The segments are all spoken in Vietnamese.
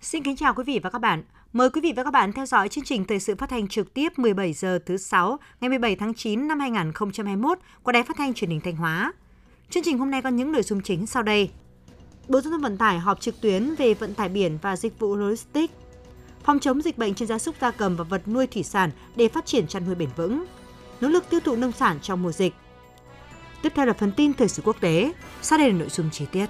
Xin kính chào quý vị và các bạn. Mời quý vị và các bạn theo dõi chương trình thời sự phát thanh trực tiếp 17 giờ thứ 6 ngày 17 tháng 9 năm 2021 của Đài Phát thanh Truyền hình Thanh Hóa. Chương trình hôm nay có những nội dung chính sau đây. Bộ Giao thông Vận tải họp trực tuyến về vận tải biển và dịch vụ logistics. Phòng chống dịch bệnh trên gia súc gia cầm và vật nuôi thủy sản để phát triển chăn nuôi bền vững. Nỗ lực tiêu thụ nông sản trong mùa dịch. Tiếp theo là phần tin thời sự quốc tế. Sau đây là nội dung chi tiết.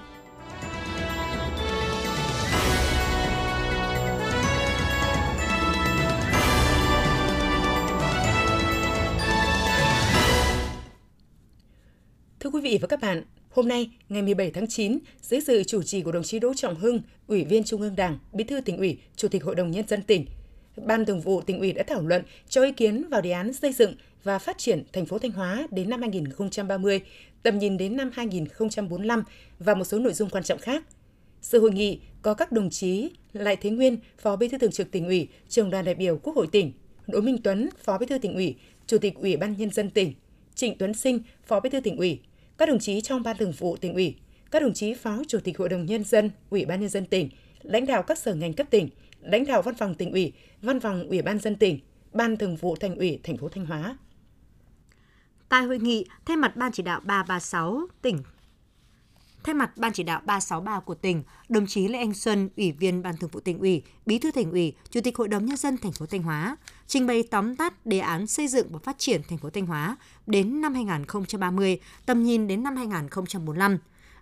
Vị và các bạn, hôm nay, ngày 17 tháng 9, dưới sự chủ trì của đồng chí Đỗ Trọng Hưng, Ủy viên Trung ương Đảng, Bí thư tỉnh ủy, Chủ tịch Hội đồng Nhân dân tỉnh, Ban Thường vụ tỉnh ủy đã thảo luận cho ý kiến vào đề án xây dựng và phát triển thành phố Thanh Hóa đến năm 2030, tầm nhìn đến năm 2045 và một số nội dung quan trọng khác. Sự hội nghị có các đồng chí Lại Thế Nguyên, Phó Bí thư Thường trực tỉnh ủy, Trường đoàn đại biểu Quốc hội tỉnh, Đỗ Minh Tuấn, Phó Bí thư tỉnh ủy, Chủ tịch Ủy ban nhân dân tỉnh, Trịnh Tuấn Sinh, Phó Bí thư tỉnh ủy, các đồng chí trong Ban Thường vụ tỉnh ủy, các đồng chí Phó Chủ tịch Hội đồng nhân dân, Ủy ban nhân dân tỉnh, lãnh đạo các sở ngành cấp tỉnh, lãnh đạo Văn phòng tỉnh ủy, Văn phòng Ủy ban dân tỉnh, Ban Thường vụ Thành ủy thành phố Thanh Hóa. Tại hội nghị, thay mặt Ban chỉ đạo 336 tỉnh Thay mặt Ban chỉ đạo 363 của tỉnh, đồng chí Lê Anh Xuân, Ủy viên Ban Thường vụ tỉnh ủy, Bí thư Thành ủy, Chủ tịch Hội đồng nhân dân thành phố Thanh Hóa trình bày tóm tắt đề án xây dựng và phát triển thành phố Thanh Hóa đến năm 2030, tầm nhìn đến năm 2045.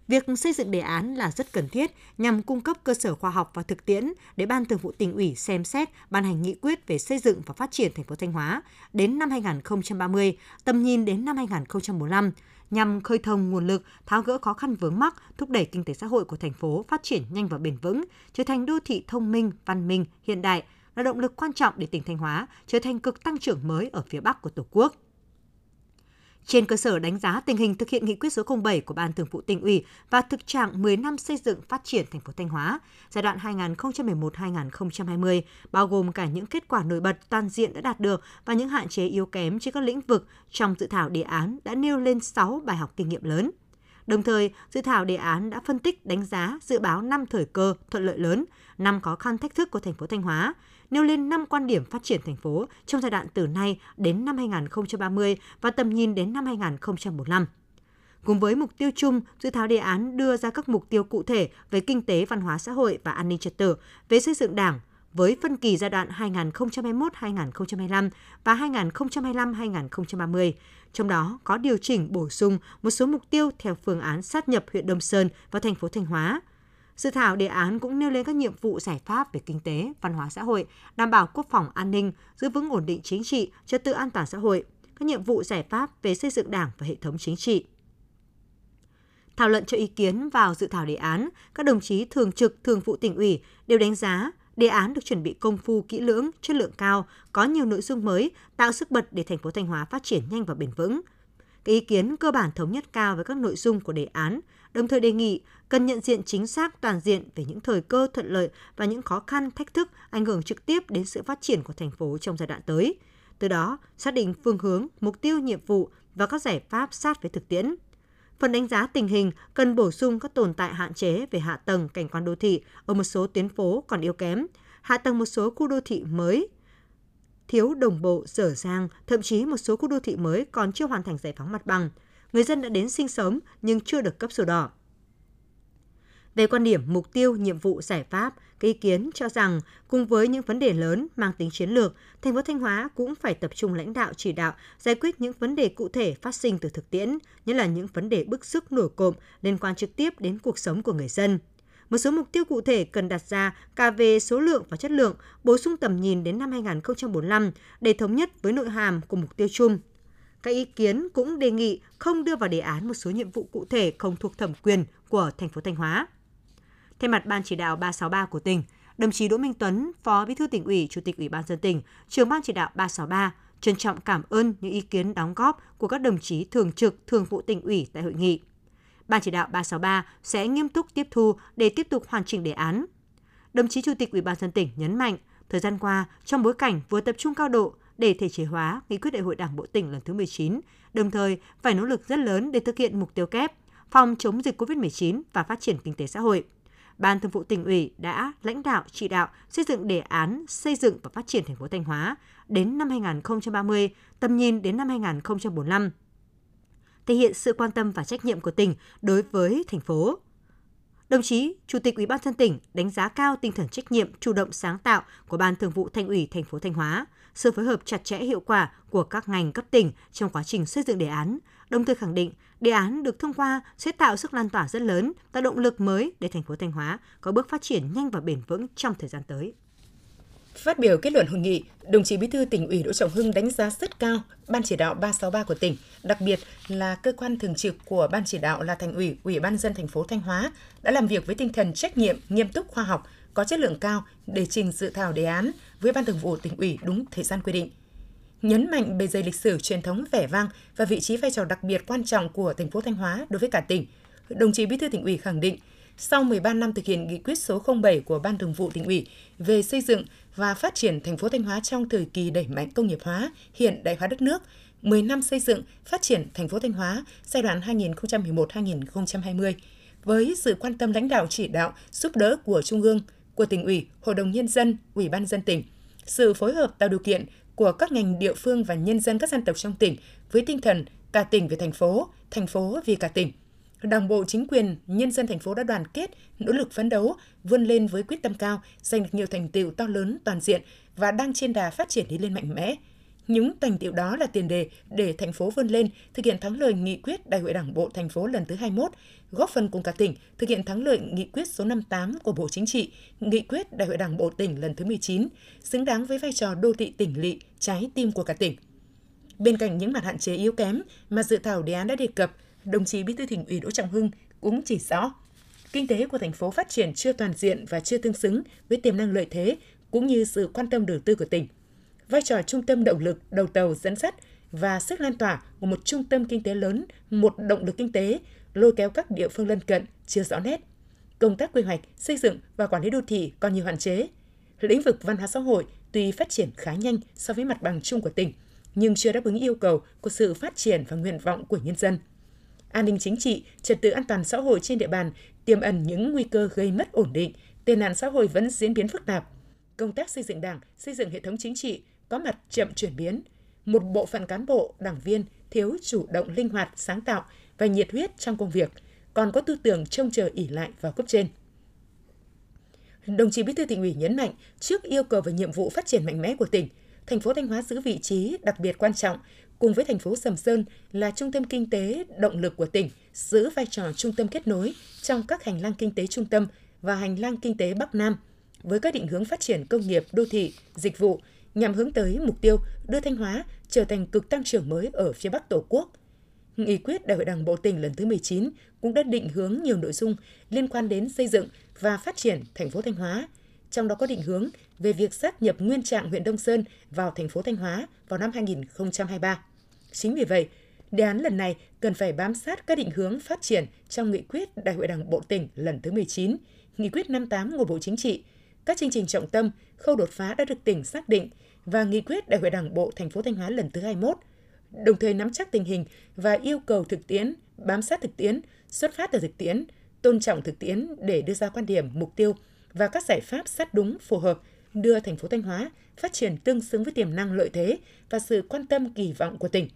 Việc xây dựng đề án là rất cần thiết nhằm cung cấp cơ sở khoa học và thực tiễn để Ban Thường vụ tỉnh ủy xem xét ban hành nghị quyết về xây dựng và phát triển thành phố Thanh Hóa đến năm 2030, tầm nhìn đến năm 2045 nhằm khơi thông nguồn lực, tháo gỡ khó khăn vướng mắc, thúc đẩy kinh tế xã hội của thành phố phát triển nhanh và bền vững, trở thành đô thị thông minh, văn minh, hiện đại, là động lực quan trọng để tỉnh Thanh Hóa trở thành cực tăng trưởng mới ở phía Bắc của Tổ quốc. Trên cơ sở đánh giá tình hình thực hiện nghị quyết số 07 của Ban Thường vụ tỉnh ủy và thực trạng 10 năm xây dựng phát triển thành phố Thanh Hóa giai đoạn 2011-2020, bao gồm cả những kết quả nổi bật toàn diện đã đạt được và những hạn chế yếu kém trên các lĩnh vực trong dự thảo đề án đã nêu lên 6 bài học kinh nghiệm lớn. Đồng thời, dự thảo đề án đã phân tích, đánh giá, dự báo năm thời cơ, thuận lợi lớn, năm khó khăn thách thức của thành phố Thanh Hóa, nêu lên 5 quan điểm phát triển thành phố trong giai đoạn từ nay đến năm 2030 và tầm nhìn đến năm 2045. Cùng với mục tiêu chung, dự thảo đề án đưa ra các mục tiêu cụ thể về kinh tế, văn hóa xã hội và an ninh trật tự, về xây dựng Đảng, với phân kỳ giai đoạn 2021-2025 và 2025-2030, trong đó có điều chỉnh bổ sung một số mục tiêu theo phương án sát nhập huyện Đông Sơn vào thành phố Thanh Hóa. Dự thảo đề án cũng nêu lên các nhiệm vụ giải pháp về kinh tế, văn hóa xã hội, đảm bảo quốc phòng an ninh, giữ vững ổn định chính trị, trật tự an toàn xã hội, các nhiệm vụ giải pháp về xây dựng Đảng và hệ thống chính trị. Thảo luận cho ý kiến vào dự thảo đề án, các đồng chí thường trực thường vụ tỉnh ủy đều đánh giá đề án được chuẩn bị công phu kỹ lưỡng, chất lượng cao, có nhiều nội dung mới, tạo sức bật để thành phố Thanh Hóa phát triển nhanh và bền vững cái ý kiến cơ bản thống nhất cao với các nội dung của đề án, đồng thời đề nghị cần nhận diện chính xác toàn diện về những thời cơ thuận lợi và những khó khăn, thách thức ảnh hưởng trực tiếp đến sự phát triển của thành phố trong giai đoạn tới. Từ đó, xác định phương hướng, mục tiêu, nhiệm vụ và các giải pháp sát với thực tiễn. Phần đánh giá tình hình cần bổ sung các tồn tại hạn chế về hạ tầng cảnh quan đô thị ở một số tuyến phố còn yếu kém, hạ tầng một số khu đô thị mới thiếu đồng bộ, dở dang, thậm chí một số khu đô thị mới còn chưa hoàn thành giải phóng mặt bằng. Người dân đã đến sinh sống nhưng chưa được cấp sổ đỏ. Về quan điểm mục tiêu, nhiệm vụ, giải pháp, các ý kiến cho rằng cùng với những vấn đề lớn mang tính chiến lược, thành phố Thanh Hóa cũng phải tập trung lãnh đạo chỉ đạo giải quyết những vấn đề cụ thể phát sinh từ thực tiễn, nhất là những vấn đề bức xúc nổi cộm liên quan trực tiếp đến cuộc sống của người dân. Một số mục tiêu cụ thể cần đặt ra cả về số lượng và chất lượng, bổ sung tầm nhìn đến năm 2045 để thống nhất với nội hàm của mục tiêu chung. Các ý kiến cũng đề nghị không đưa vào đề án một số nhiệm vụ cụ thể không thuộc thẩm quyền của thành phố Thanh Hóa. Thay mặt Ban chỉ đạo 363 của tỉnh, đồng chí Đỗ Minh Tuấn, Phó Bí thư tỉnh ủy, Chủ tịch Ủy ban dân tỉnh, trưởng Ban chỉ đạo 363 trân trọng cảm ơn những ý kiến đóng góp của các đồng chí thường trực, thường vụ tỉnh ủy tại hội nghị. Ban chỉ đạo 363 sẽ nghiêm túc tiếp thu để tiếp tục hoàn chỉnh đề án. Đồng chí Chủ tịch Ủy ban dân tỉnh nhấn mạnh, thời gian qua, trong bối cảnh vừa tập trung cao độ để thể chế hóa nghị quyết đại hội Đảng bộ tỉnh lần thứ 19, đồng thời phải nỗ lực rất lớn để thực hiện mục tiêu kép phòng chống dịch COVID-19 và phát triển kinh tế xã hội. Ban Thường vụ tỉnh ủy đã lãnh đạo chỉ đạo xây dựng đề án xây dựng và phát triển thành phố Thanh Hóa đến năm 2030, tầm nhìn đến năm 2045 thể hiện sự quan tâm và trách nhiệm của tỉnh đối với thành phố. Đồng chí Chủ tịch Ủy ban dân tỉnh đánh giá cao tinh thần trách nhiệm, chủ động sáng tạo của Ban Thường vụ Thành ủy thành phố Thanh Hóa, sự phối hợp chặt chẽ hiệu quả của các ngành cấp tỉnh trong quá trình xây dựng đề án, đồng thời khẳng định đề án được thông qua sẽ tạo sức lan tỏa rất lớn, tạo động lực mới để thành phố Thanh Hóa có bước phát triển nhanh và bền vững trong thời gian tới. Phát biểu kết luận hội nghị, đồng chí Bí thư tỉnh ủy Đỗ Trọng Hưng đánh giá rất cao Ban chỉ đạo 363 của tỉnh, đặc biệt là cơ quan thường trực của Ban chỉ đạo là Thành ủy, Ủy ban dân thành phố Thanh Hóa đã làm việc với tinh thần trách nhiệm, nghiêm túc khoa học, có chất lượng cao để trình dự thảo đề án với Ban thường vụ tỉnh ủy đúng thời gian quy định. Nhấn mạnh bề dày lịch sử truyền thống vẻ vang và vị trí vai trò đặc biệt quan trọng của thành phố Thanh Hóa đối với cả tỉnh, đồng chí Bí thư tỉnh ủy khẳng định sau 13 năm thực hiện nghị quyết số 07 của Ban Thường vụ tỉnh ủy về xây dựng và phát triển thành phố Thanh Hóa trong thời kỳ đẩy mạnh công nghiệp hóa, hiện đại hóa đất nước, 10 năm xây dựng, phát triển thành phố Thanh Hóa giai đoạn 2011-2020 với sự quan tâm lãnh đạo chỉ đạo, giúp đỡ của Trung ương, của tỉnh ủy, Hội đồng Nhân dân, Ủy ban dân tỉnh, sự phối hợp tạo điều kiện của các ngành địa phương và nhân dân các dân tộc trong tỉnh với tinh thần cả tỉnh về thành phố, thành phố vì cả tỉnh – Đảng bộ, chính quyền, nhân dân thành phố đã đoàn kết, nỗ lực phấn đấu, vươn lên với quyết tâm cao, giành được nhiều thành tựu to lớn toàn diện và đang trên đà phát triển đi lên mạnh mẽ. Những thành tựu đó là tiền đề để thành phố vươn lên, thực hiện thắng lợi nghị quyết Đại hội Đảng bộ thành phố lần thứ 21, góp phần cùng cả tỉnh thực hiện thắng lợi nghị quyết số 58 của Bộ Chính trị, nghị quyết Đại hội Đảng bộ tỉnh lần thứ 19, xứng đáng với vai trò đô thị tỉnh lỵ, trái tim của cả tỉnh. Bên cạnh những mặt hạn chế yếu kém mà dự thảo đề án đã đề cập, đồng chí Bí thư Tỉnh ủy Đỗ Trọng Hưng cũng chỉ rõ, kinh tế của thành phố phát triển chưa toàn diện và chưa tương xứng với tiềm năng lợi thế cũng như sự quan tâm đầu tư của tỉnh. Vai trò trung tâm động lực, đầu tàu dẫn dắt và sức lan tỏa của một trung tâm kinh tế lớn, một động lực kinh tế lôi kéo các địa phương lân cận chưa rõ nét. Công tác quy hoạch, xây dựng và quản lý đô thị còn nhiều hạn chế. Lĩnh vực văn hóa xã hội tuy phát triển khá nhanh so với mặt bằng chung của tỉnh, nhưng chưa đáp ứng yêu cầu của sự phát triển và nguyện vọng của nhân dân an ninh chính trị, trật tự an toàn xã hội trên địa bàn tiềm ẩn những nguy cơ gây mất ổn định, tệ nạn xã hội vẫn diễn biến phức tạp. Công tác xây dựng Đảng, xây dựng hệ thống chính trị có mặt chậm chuyển biến. Một bộ phận cán bộ, đảng viên thiếu chủ động linh hoạt, sáng tạo và nhiệt huyết trong công việc, còn có tư tưởng trông chờ ỉ lại vào cấp trên. Đồng chí Bí thư tỉnh ủy nhấn mạnh, trước yêu cầu và nhiệm vụ phát triển mạnh mẽ của tỉnh, thành phố Thanh Hóa giữ vị trí đặc biệt quan trọng cùng với thành phố Sầm Sơn là trung tâm kinh tế động lực của tỉnh, giữ vai trò trung tâm kết nối trong các hành lang kinh tế trung tâm và hành lang kinh tế Bắc Nam với các định hướng phát triển công nghiệp, đô thị, dịch vụ nhằm hướng tới mục tiêu đưa Thanh Hóa trở thành cực tăng trưởng mới ở phía Bắc Tổ quốc. Nghị quyết Đại hội Đảng Bộ tỉnh lần thứ 19 cũng đã định hướng nhiều nội dung liên quan đến xây dựng và phát triển thành phố Thanh Hóa, trong đó có định hướng về việc sát nhập nguyên trạng huyện Đông Sơn vào thành phố Thanh Hóa vào năm 2023. Chính vì vậy, đề án lần này cần phải bám sát các định hướng phát triển trong nghị quyết Đại hội Đảng bộ tỉnh lần thứ 19, nghị quyết 58 của Bộ Chính trị, các chương trình trọng tâm, khâu đột phá đã được tỉnh xác định và nghị quyết Đại hội Đảng bộ thành phố Thanh Hóa lần thứ 21, đồng thời nắm chắc tình hình và yêu cầu thực tiễn, bám sát thực tiễn, xuất phát từ thực tiễn, tôn trọng thực tiễn để đưa ra quan điểm, mục tiêu và các giải pháp sát đúng phù hợp đưa thành phố Thanh Hóa phát triển tương xứng với tiềm năng lợi thế và sự quan tâm kỳ vọng của tỉnh.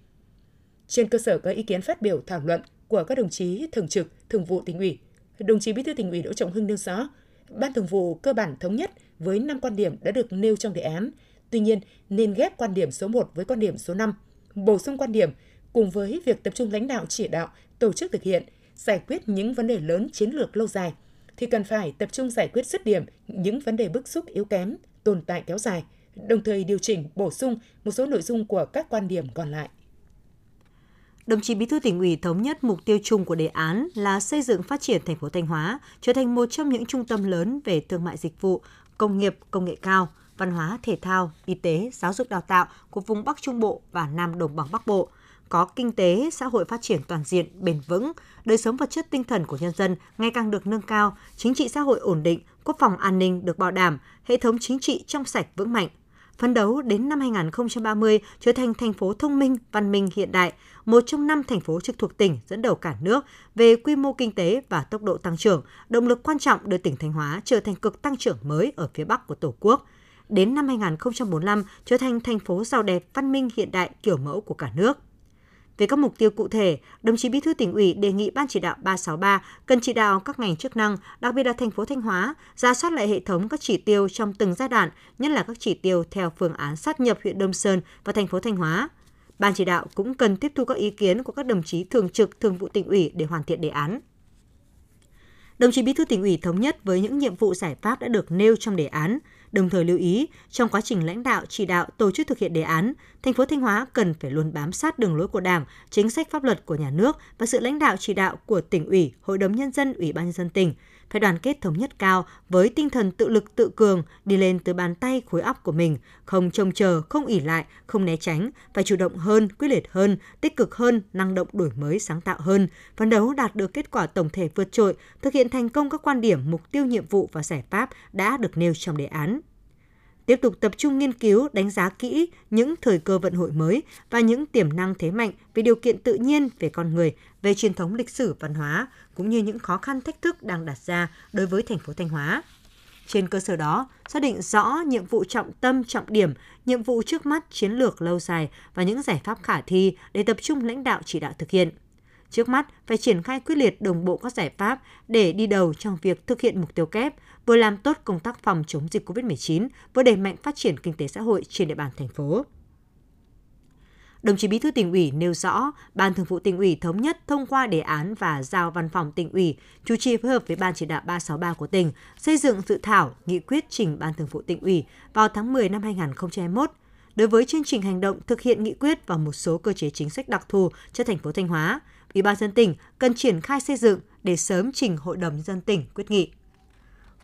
Trên cơ sở các ý kiến phát biểu thảo luận của các đồng chí thường trực, thường vụ tỉnh ủy, đồng chí Bí thư tỉnh ủy Đỗ Trọng Hưng nêu rõ, Ban Thường vụ cơ bản thống nhất với 5 quan điểm đã được nêu trong đề án. Tuy nhiên, nên ghép quan điểm số 1 với quan điểm số 5, bổ sung quan điểm cùng với việc tập trung lãnh đạo chỉ đạo, tổ chức thực hiện, giải quyết những vấn đề lớn chiến lược lâu dài, thì cần phải tập trung giải quyết dứt điểm những vấn đề bức xúc yếu kém, tồn tại kéo dài, đồng thời điều chỉnh, bổ sung một số nội dung của các quan điểm còn lại. Đồng chí Bí thư tỉnh ủy thống nhất mục tiêu chung của đề án là xây dựng phát triển thành phố Thanh Hóa trở thành một trong những trung tâm lớn về thương mại dịch vụ, công nghiệp, công nghệ cao, văn hóa, thể thao, y tế, giáo dục đào tạo của vùng Bắc Trung Bộ và Nam Đồng bằng Bắc Bộ, có kinh tế, xã hội phát triển toàn diện, bền vững, đời sống vật chất tinh thần của nhân dân ngày càng được nâng cao, chính trị xã hội ổn định, quốc phòng an ninh được bảo đảm, hệ thống chính trị trong sạch vững mạnh, phấn đấu đến năm 2030 trở thành thành phố thông minh, văn minh hiện đại, một trong năm thành phố trực thuộc tỉnh dẫn đầu cả nước về quy mô kinh tế và tốc độ tăng trưởng, động lực quan trọng đưa tỉnh Thanh Hóa trở thành cực tăng trưởng mới ở phía Bắc của Tổ quốc. Đến năm 2045 trở thành thành phố giàu đẹp, văn minh hiện đại kiểu mẫu của cả nước. Về các mục tiêu cụ thể, đồng chí Bí thư tỉnh ủy đề nghị Ban chỉ đạo 363 cần chỉ đạo các ngành chức năng, đặc biệt là thành phố Thanh Hóa, ra soát lại hệ thống các chỉ tiêu trong từng giai đoạn, nhất là các chỉ tiêu theo phương án sát nhập huyện Đông Sơn và thành phố Thanh Hóa. Ban chỉ đạo cũng cần tiếp thu các ý kiến của các đồng chí thường trực thường vụ tỉnh ủy để hoàn thiện đề án. Đồng chí Bí thư tỉnh ủy thống nhất với những nhiệm vụ giải pháp đã được nêu trong đề án, đồng thời lưu ý trong quá trình lãnh đạo chỉ đạo tổ chức thực hiện đề án, thành phố Thanh Hóa cần phải luôn bám sát đường lối của Đảng, chính sách pháp luật của nhà nước và sự lãnh đạo chỉ đạo của tỉnh ủy, Hội đồng nhân dân, Ủy ban nhân dân tỉnh, phải đoàn kết thống nhất cao với tinh thần tự lực tự cường đi lên từ bàn tay khối óc của mình, không trông chờ, không ỉ lại, không né tránh, phải chủ động hơn, quyết liệt hơn, tích cực hơn, năng động đổi mới sáng tạo hơn, phấn đấu đạt được kết quả tổng thể vượt trội, thực hiện thành công các quan điểm, mục tiêu nhiệm vụ và giải pháp đã được nêu trong đề án tiếp tục tập trung nghiên cứu, đánh giá kỹ những thời cơ vận hội mới và những tiềm năng thế mạnh về điều kiện tự nhiên, về con người, về truyền thống lịch sử văn hóa, cũng như những khó khăn thách thức đang đặt ra đối với thành phố Thanh Hóa. Trên cơ sở đó, xác định rõ nhiệm vụ trọng tâm, trọng điểm, nhiệm vụ trước mắt, chiến lược lâu dài và những giải pháp khả thi để tập trung lãnh đạo chỉ đạo thực hiện – Trước mắt, phải triển khai quyết liệt đồng bộ các giải pháp để đi đầu trong việc thực hiện mục tiêu kép, vừa làm tốt công tác phòng chống dịch COVID-19, vừa đẩy mạnh phát triển kinh tế xã hội trên địa bàn thành phố. Đồng chí Bí thư tỉnh ủy nêu rõ, Ban Thường vụ tỉnh ủy thống nhất thông qua đề án và giao Văn phòng tỉnh ủy chủ trì phối hợp với Ban chỉ đạo 363 của tỉnh xây dựng dự thảo nghị quyết trình Ban Thường vụ tỉnh ủy vào tháng 10 năm 2021 đối với chương trình hành động thực hiện nghị quyết và một số cơ chế chính sách đặc thù cho thành phố Thanh Hóa, Ủy ban dân tỉnh cần triển khai xây dựng để sớm trình Hội đồng dân tỉnh quyết nghị.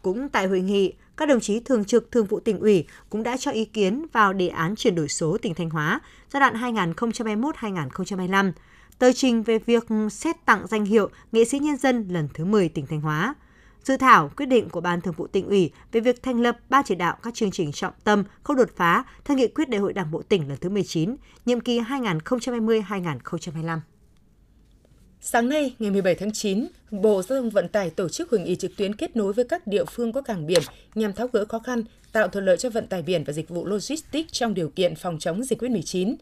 Cũng tại hội nghị, các đồng chí thường trực thường vụ tỉnh ủy cũng đã cho ý kiến vào đề án chuyển đổi số tỉnh Thanh Hóa giai đoạn 2021-2025, tờ trình về việc xét tặng danh hiệu nghệ sĩ nhân dân lần thứ 10 tỉnh Thanh Hóa. Dự thảo quyết định của Ban Thường vụ tỉnh ủy về việc thành lập ban chỉ đạo các chương trình trọng tâm, không đột phá theo nghị quyết Đại hội Đảng bộ tỉnh lần thứ 19, nhiệm kỳ 2020-2025. Sáng nay, ngày 17 tháng 9, Bộ Giao thông Vận tải tổ chức hội nghị trực tuyến kết nối với các địa phương có cảng biển nhằm tháo gỡ khó khăn, tạo thuận lợi cho vận tải biển và dịch vụ logistics trong điều kiện phòng chống dịch COVID-19.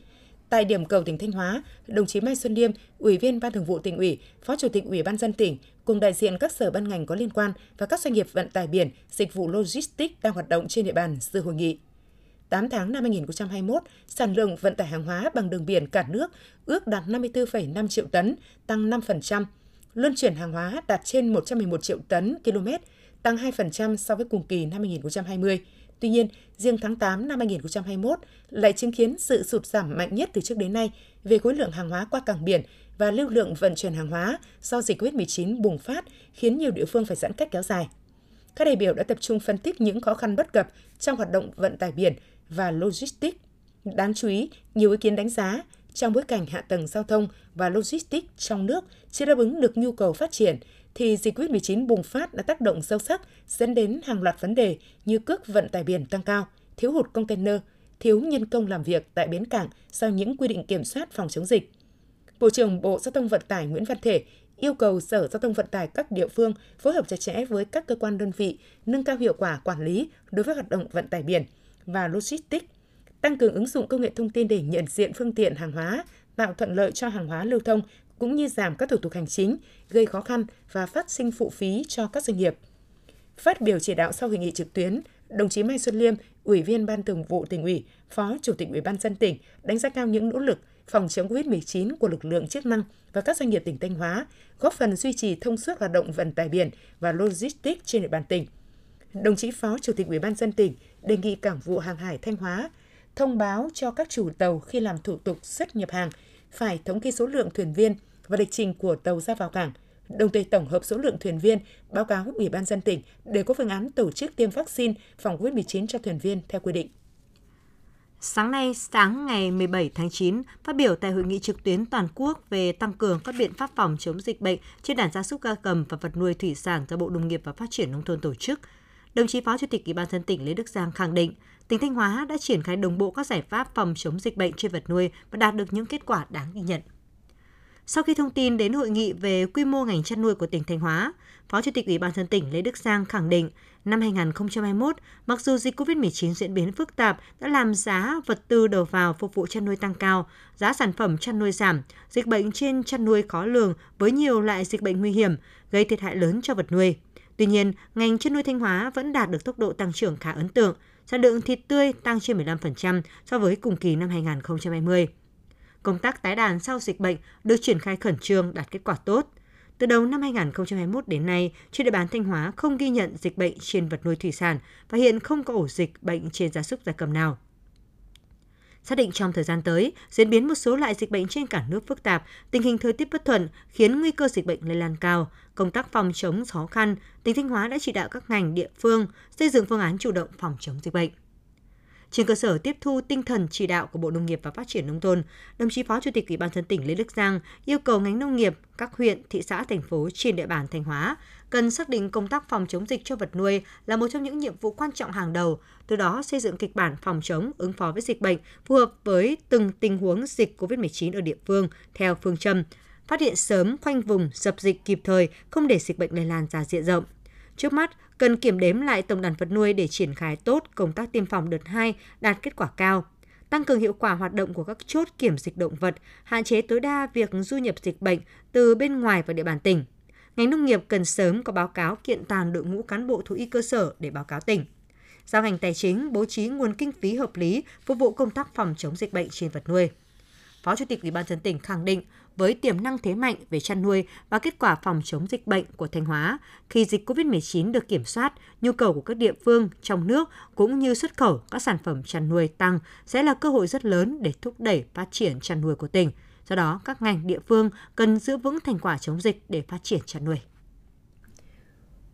Tại điểm cầu tỉnh Thanh Hóa, đồng chí Mai Xuân Điêm, Ủy viên Ban Thường vụ tỉnh ủy, Phó Chủ tịch Ủy ban dân tỉnh cùng đại diện các sở ban ngành có liên quan và các doanh nghiệp vận tải biển, dịch vụ logistics đang hoạt động trên địa bàn dự hội nghị. 8 tháng năm 2021, sản lượng vận tải hàng hóa bằng đường biển cả nước ước đạt 54,5 triệu tấn, tăng 5%. Luân chuyển hàng hóa đạt trên 111 triệu tấn km, tăng 2% so với cùng kỳ năm 2020. Tuy nhiên, riêng tháng 8 năm 2021 lại chứng kiến sự sụt giảm mạnh nhất từ trước đến nay về khối lượng hàng hóa qua cảng biển và lưu lượng vận chuyển hàng hóa do dịch COVID-19 bùng phát khiến nhiều địa phương phải giãn cách kéo dài. Các đại biểu đã tập trung phân tích những khó khăn bất cập trong hoạt động vận tải biển và logistics. Đáng chú ý, nhiều ý kiến đánh giá trong bối cảnh hạ tầng giao thông và logistics trong nước chưa đáp ứng được nhu cầu phát triển, thì dịch COVID-19 bùng phát đã tác động sâu sắc dẫn đến hàng loạt vấn đề như cước vận tải biển tăng cao, thiếu hụt container, thiếu nhân công làm việc tại bến cảng sau những quy định kiểm soát phòng chống dịch. Bộ trưởng Bộ Giao thông Vận tải Nguyễn Văn Thể yêu cầu Sở Giao thông Vận tải các địa phương phối hợp chặt chẽ với các cơ quan đơn vị, nâng cao hiệu quả quản lý đối với hoạt động vận tải biển và logistics, tăng cường ứng dụng công nghệ thông tin để nhận diện phương tiện hàng hóa, tạo thuận lợi cho hàng hóa lưu thông cũng như giảm các thủ tục hành chính, gây khó khăn và phát sinh phụ phí cho các doanh nghiệp. Phát biểu chỉ đạo sau hội nghị trực tuyến, đồng chí Mai Xuân Liêm, Ủy viên Ban Thường vụ tỉnh ủy, Phó Chủ tịch Ủy ban dân tỉnh đánh giá cao những nỗ lực phòng chống COVID-19 của lực lượng chức năng và các doanh nghiệp tỉnh Thanh Hóa, góp phần duy trì thông suốt hoạt động vận tải biển và logistics trên địa bàn tỉnh. Đồng chí Phó Chủ tịch Ủy ban dân tỉnh đề nghị Cảng vụ Hàng hải Thanh Hóa thông báo cho các chủ tàu khi làm thủ tục xuất nhập hàng phải thống kê số lượng thuyền viên và lịch trình của tàu ra vào cảng, đồng thời tổng hợp số lượng thuyền viên, báo cáo Ủy ban dân tỉnh để có phương án tổ chức tiêm vaccine phòng COVID-19 cho thuyền viên theo quy định. Sáng nay, sáng ngày 17 tháng 9, phát biểu tại hội nghị trực tuyến toàn quốc về tăng cường các biện pháp phòng chống dịch bệnh trên đàn gia súc gia cầm và vật nuôi thủy sản do Bộ Nông nghiệp và Phát triển Nông thôn tổ chức, đồng chí Phó Chủ tịch Ủy ban dân tỉnh Lê Đức Giang khẳng định, tỉnh Thanh Hóa đã triển khai đồng bộ các giải pháp phòng chống dịch bệnh trên vật nuôi và đạt được những kết quả đáng ghi nhận. Sau khi thông tin đến hội nghị về quy mô ngành chăn nuôi của tỉnh Thanh Hóa, Phó Chủ tịch Ủy ban dân tỉnh Lê Đức Giang khẳng định, năm 2021, mặc dù dịch COVID-19 diễn biến phức tạp đã làm giá vật tư đầu vào phục vụ chăn nuôi tăng cao, giá sản phẩm chăn nuôi giảm, dịch bệnh trên chăn nuôi khó lường với nhiều loại dịch bệnh nguy hiểm, gây thiệt hại lớn cho vật nuôi. Tuy nhiên, ngành chăn nuôi Thanh Hóa vẫn đạt được tốc độ tăng trưởng khá ấn tượng, sản lượng thịt tươi tăng trên 15% so với cùng kỳ năm 2020 công tác tái đàn sau dịch bệnh được triển khai khẩn trương đạt kết quả tốt. Từ đầu năm 2021 đến nay, trên địa bàn Thanh Hóa không ghi nhận dịch bệnh trên vật nuôi thủy sản và hiện không có ổ dịch bệnh trên gia súc gia cầm nào. Xác định trong thời gian tới, diễn biến một số loại dịch bệnh trên cả nước phức tạp, tình hình thời tiết bất thuận khiến nguy cơ dịch bệnh lây lan cao. Công tác phòng chống khó khăn, tỉnh Thanh Hóa đã chỉ đạo các ngành địa phương xây dựng phương án chủ động phòng chống dịch bệnh. Trên cơ sở tiếp thu tinh thần chỉ đạo của Bộ Nông nghiệp và Phát triển Nông thôn, đồng chí Phó Chủ tịch Ủy ban dân tỉnh Lê Đức Giang yêu cầu ngành nông nghiệp, các huyện, thị xã, thành phố trên địa bàn Thanh Hóa cần xác định công tác phòng chống dịch cho vật nuôi là một trong những nhiệm vụ quan trọng hàng đầu, từ đó xây dựng kịch bản phòng chống, ứng phó với dịch bệnh phù hợp với từng tình huống dịch COVID-19 ở địa phương theo phương châm phát hiện sớm, khoanh vùng, dập dịch kịp thời, không để dịch bệnh lây lan ra diện rộng. Trước mắt, cần kiểm đếm lại tổng đàn vật nuôi để triển khai tốt công tác tiêm phòng đợt 2 đạt kết quả cao, tăng cường hiệu quả hoạt động của các chốt kiểm dịch động vật, hạn chế tối đa việc du nhập dịch bệnh từ bên ngoài vào địa bàn tỉnh. Ngành nông nghiệp cần sớm có báo cáo kiện toàn đội ngũ cán bộ thú y cơ sở để báo cáo tỉnh. Giao ngành tài chính bố trí nguồn kinh phí hợp lý phục vụ công tác phòng chống dịch bệnh trên vật nuôi. Phó Chủ tịch Ủy ban dân tỉnh khẳng định với tiềm năng thế mạnh về chăn nuôi và kết quả phòng chống dịch bệnh của Thanh Hóa, khi dịch COVID-19 được kiểm soát, nhu cầu của các địa phương trong nước cũng như xuất khẩu các sản phẩm chăn nuôi tăng sẽ là cơ hội rất lớn để thúc đẩy phát triển chăn nuôi của tỉnh. Do đó, các ngành địa phương cần giữ vững thành quả chống dịch để phát triển chăn nuôi.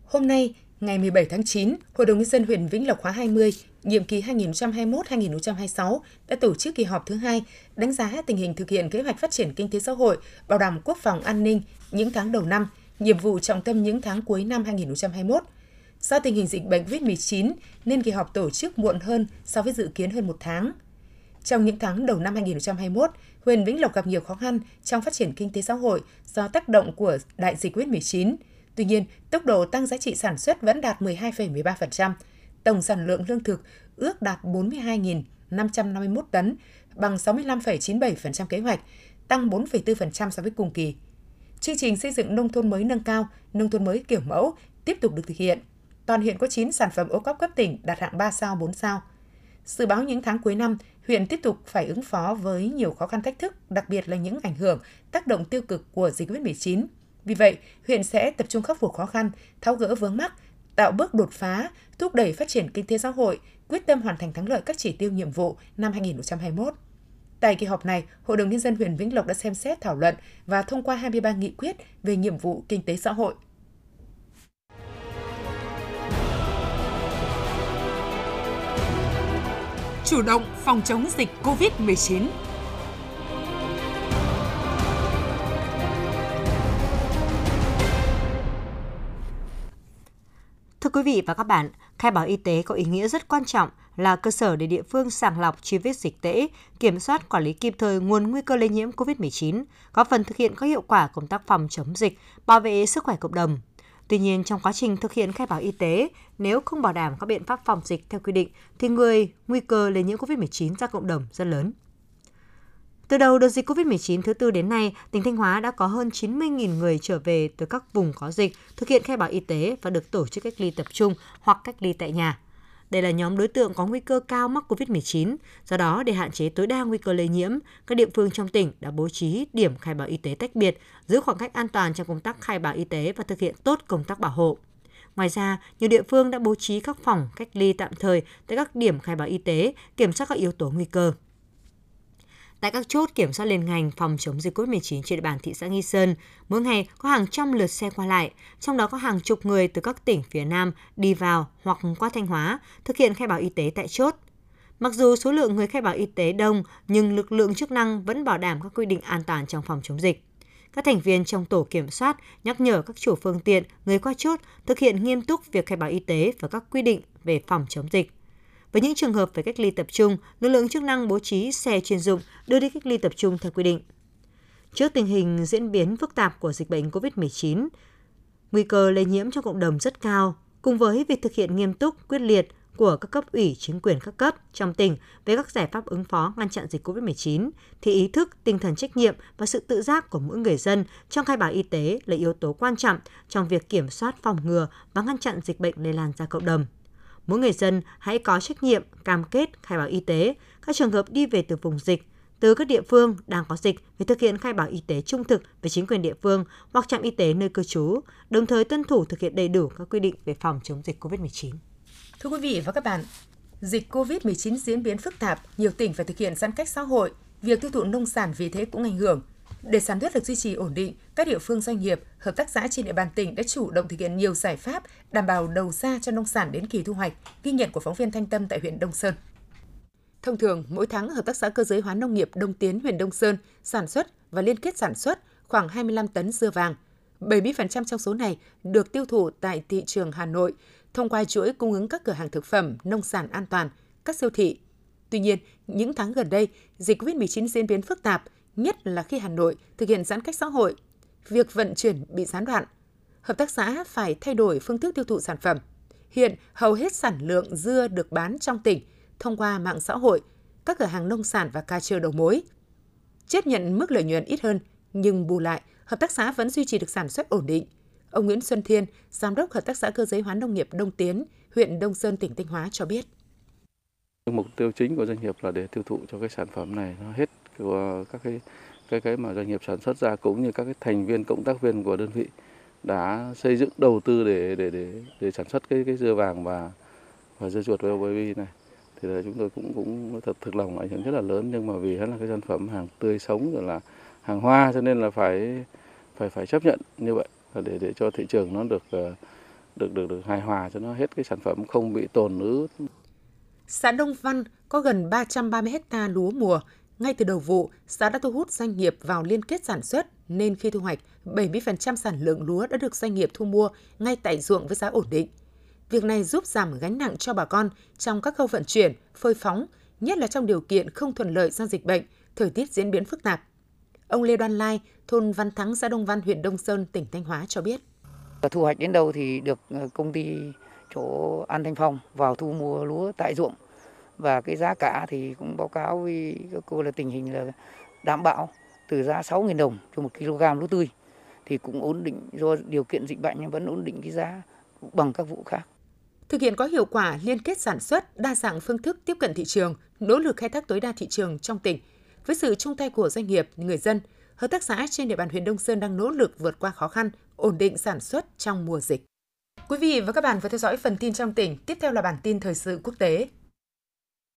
Hôm nay, ngày 17 tháng 9, Hội đồng nhân dân huyện Vĩnh Lộc khóa 20 nhiệm kỳ 2021-2026 đã tổ chức kỳ họp thứ hai đánh giá tình hình thực hiện kế hoạch phát triển kinh tế xã hội, bảo đảm quốc phòng an ninh những tháng đầu năm, nhiệm vụ trọng tâm những tháng cuối năm 2021. Do tình hình dịch bệnh COVID-19 nên kỳ họp tổ chức muộn hơn so với dự kiến hơn một tháng. Trong những tháng đầu năm 2021, huyện Vĩnh Lộc gặp nhiều khó khăn trong phát triển kinh tế xã hội do tác động của đại dịch COVID-19. Tuy nhiên, tốc độ tăng giá trị sản xuất vẫn đạt 12,13%, tổng sản lượng lương thực ước đạt 42.551 tấn, bằng 65,97% kế hoạch, tăng 4,4% so với cùng kỳ. Chương trình xây dựng nông thôn mới nâng cao, nông thôn mới kiểu mẫu tiếp tục được thực hiện. Toàn huyện có 9 sản phẩm ô cốp cấp tỉnh đạt hạng 3 sao, 4 sao. Dự báo những tháng cuối năm, huyện tiếp tục phải ứng phó với nhiều khó khăn thách thức, đặc biệt là những ảnh hưởng, tác động tiêu cực của dịch COVID-19. Vì vậy, huyện sẽ tập trung khắc phục khó khăn, tháo gỡ vướng mắc, tạo bước đột phá, thúc đẩy phát triển kinh tế xã hội, quyết tâm hoàn thành thắng lợi các chỉ tiêu nhiệm vụ năm 2021. Tại kỳ họp này, Hội đồng Nhân dân huyện Vĩnh Lộc đã xem xét thảo luận và thông qua 23 nghị quyết về nhiệm vụ kinh tế xã hội. Chủ động phòng chống dịch COVID-19 quý vị và các bạn, khai báo y tế có ý nghĩa rất quan trọng là cơ sở để địa phương sàng lọc truy vết dịch tễ, kiểm soát quản lý kịp thời nguồn nguy cơ lây nhiễm COVID-19, góp phần thực hiện có hiệu quả công tác phòng chống dịch, bảo vệ sức khỏe cộng đồng. Tuy nhiên, trong quá trình thực hiện khai báo y tế, nếu không bảo đảm các biện pháp phòng dịch theo quy định, thì người nguy cơ lây nhiễm COVID-19 ra cộng đồng rất lớn. Từ đầu đợt dịch COVID-19 thứ tư đến nay, tỉnh Thanh Hóa đã có hơn 90.000 người trở về từ các vùng có dịch, thực hiện khai báo y tế và được tổ chức cách ly tập trung hoặc cách ly tại nhà. Đây là nhóm đối tượng có nguy cơ cao mắc COVID-19, do đó để hạn chế tối đa nguy cơ lây nhiễm, các địa phương trong tỉnh đã bố trí điểm khai báo y tế tách biệt, giữ khoảng cách an toàn trong công tác khai báo y tế và thực hiện tốt công tác bảo hộ. Ngoài ra, nhiều địa phương đã bố trí các phòng cách ly tạm thời tại các điểm khai báo y tế, kiểm soát các yếu tố nguy cơ. Tại các chốt kiểm soát liên ngành phòng chống dịch COVID-19 trên địa bàn thị xã Nghi Sơn, mỗi ngày có hàng trăm lượt xe qua lại, trong đó có hàng chục người từ các tỉnh phía Nam đi vào hoặc qua Thanh Hóa thực hiện khai báo y tế tại chốt. Mặc dù số lượng người khai báo y tế đông, nhưng lực lượng chức năng vẫn bảo đảm các quy định an toàn trong phòng chống dịch. Các thành viên trong tổ kiểm soát nhắc nhở các chủ phương tiện, người qua chốt thực hiện nghiêm túc việc khai báo y tế và các quy định về phòng chống dịch. Với những trường hợp phải cách ly tập trung, lực lượng chức năng bố trí xe chuyên dụng đưa đi cách ly tập trung theo quy định. Trước tình hình diễn biến phức tạp của dịch bệnh COVID-19, nguy cơ lây nhiễm trong cộng đồng rất cao, cùng với việc thực hiện nghiêm túc, quyết liệt của các cấp ủy chính quyền các cấp trong tỉnh về các giải pháp ứng phó ngăn chặn dịch COVID-19 thì ý thức, tinh thần trách nhiệm và sự tự giác của mỗi người dân trong khai báo y tế là yếu tố quan trọng trong việc kiểm soát phòng ngừa và ngăn chặn dịch bệnh lây lan ra cộng đồng. Mỗi người dân hãy có trách nhiệm cam kết khai báo y tế các trường hợp đi về từ vùng dịch từ các địa phương đang có dịch phải thực hiện khai báo y tế trung thực với chính quyền địa phương hoặc trạm y tế nơi cư trú, đồng thời tuân thủ thực hiện đầy đủ các quy định về phòng chống dịch COVID-19. Thưa quý vị và các bạn, dịch COVID-19 diễn biến phức tạp, nhiều tỉnh phải thực hiện giãn cách xã hội, việc tiêu thụ nông sản vì thế cũng ảnh hưởng. Để sản xuất được duy trì ổn định, các địa phương doanh nghiệp, hợp tác xã trên địa bàn tỉnh đã chủ động thực hiện nhiều giải pháp đảm bảo đầu ra cho nông sản đến kỳ thu hoạch, ghi nhận của phóng viên Thanh Tâm tại huyện Đông Sơn. Thông thường, mỗi tháng Hợp tác xã cơ giới hóa nông nghiệp Đông Tiến huyện Đông Sơn sản xuất và liên kết sản xuất khoảng 25 tấn dưa vàng. 70% trong số này được tiêu thụ tại thị trường Hà Nội thông qua chuỗi cung ứng các cửa hàng thực phẩm, nông sản an toàn, các siêu thị. Tuy nhiên, những tháng gần đây, dịch COVID-19 diễn biến phức tạp, nhất là khi Hà Nội thực hiện giãn cách xã hội. Việc vận chuyển bị gián đoạn. Hợp tác xã phải thay đổi phương thức tiêu thụ sản phẩm. Hiện, hầu hết sản lượng dưa được bán trong tỉnh thông qua mạng xã hội, các cửa hàng nông sản và ca trơ đầu mối. Chấp nhận mức lợi nhuận ít hơn, nhưng bù lại, hợp tác xã vẫn duy trì được sản xuất ổn định. Ông Nguyễn Xuân Thiên, Giám đốc Hợp tác xã Cơ giới hóa Nông nghiệp Đông Tiến, huyện Đông Sơn, tỉnh Thanh Hóa cho biết. Mục tiêu chính của doanh nghiệp là để tiêu thụ cho cái sản phẩm này nó hết của các cái cái cái mà doanh nghiệp sản xuất ra, cũng như các cái thành viên, cộng tác viên của đơn vị đã xây dựng, đầu tư để để để để sản xuất cái cái dưa vàng và và dưa chuột baby này thì là chúng tôi cũng cũng thật, thực lòng ảnh hưởng rất là lớn, nhưng mà vì nó là cái sản phẩm hàng tươi sống rồi là hàng hoa, cho nên là phải phải phải chấp nhận như vậy để để cho thị trường nó được ờ, được được được hài hòa, cho nó hết cái sản phẩm không bị tồn ứ. Xã Đông Văn có gần 330 ha lúa mùa. Ngay từ đầu vụ, xã đã thu hút doanh nghiệp vào liên kết sản xuất nên khi thu hoạch, 70% sản lượng lúa đã được doanh nghiệp thu mua ngay tại ruộng với giá ổn định. Việc này giúp giảm gánh nặng cho bà con trong các khâu vận chuyển, phơi phóng, nhất là trong điều kiện không thuận lợi do dịch bệnh, thời tiết diễn biến phức tạp. Ông Lê Đoan Lai, thôn Văn Thắng, xã Đông Văn, huyện Đông Sơn, tỉnh Thanh Hóa cho biết. Thu hoạch đến đâu thì được ờ, công ty chỗ An Thanh Phong vào thu mua lúa tại ruộng và cái giá cả thì cũng báo cáo với các cô là tình hình là đảm bảo từ giá 6.000 đồng cho một kg lúa tươi thì cũng ổn định do điều kiện dịch bệnh nhưng vẫn ổn định cái giá bằng các vụ khác. Thực hiện có hiệu quả liên kết sản xuất, đa dạng phương thức tiếp cận thị trường, nỗ lực khai thác tối đa thị trường trong tỉnh. Với sự chung tay của doanh nghiệp, người dân, hợp tác xã trên địa bàn huyện Đông Sơn đang nỗ lực vượt qua khó khăn, ổn định sản xuất trong mùa dịch. Quý vị và các bạn vừa theo dõi phần tin trong tỉnh, tiếp theo là bản tin thời sự quốc tế.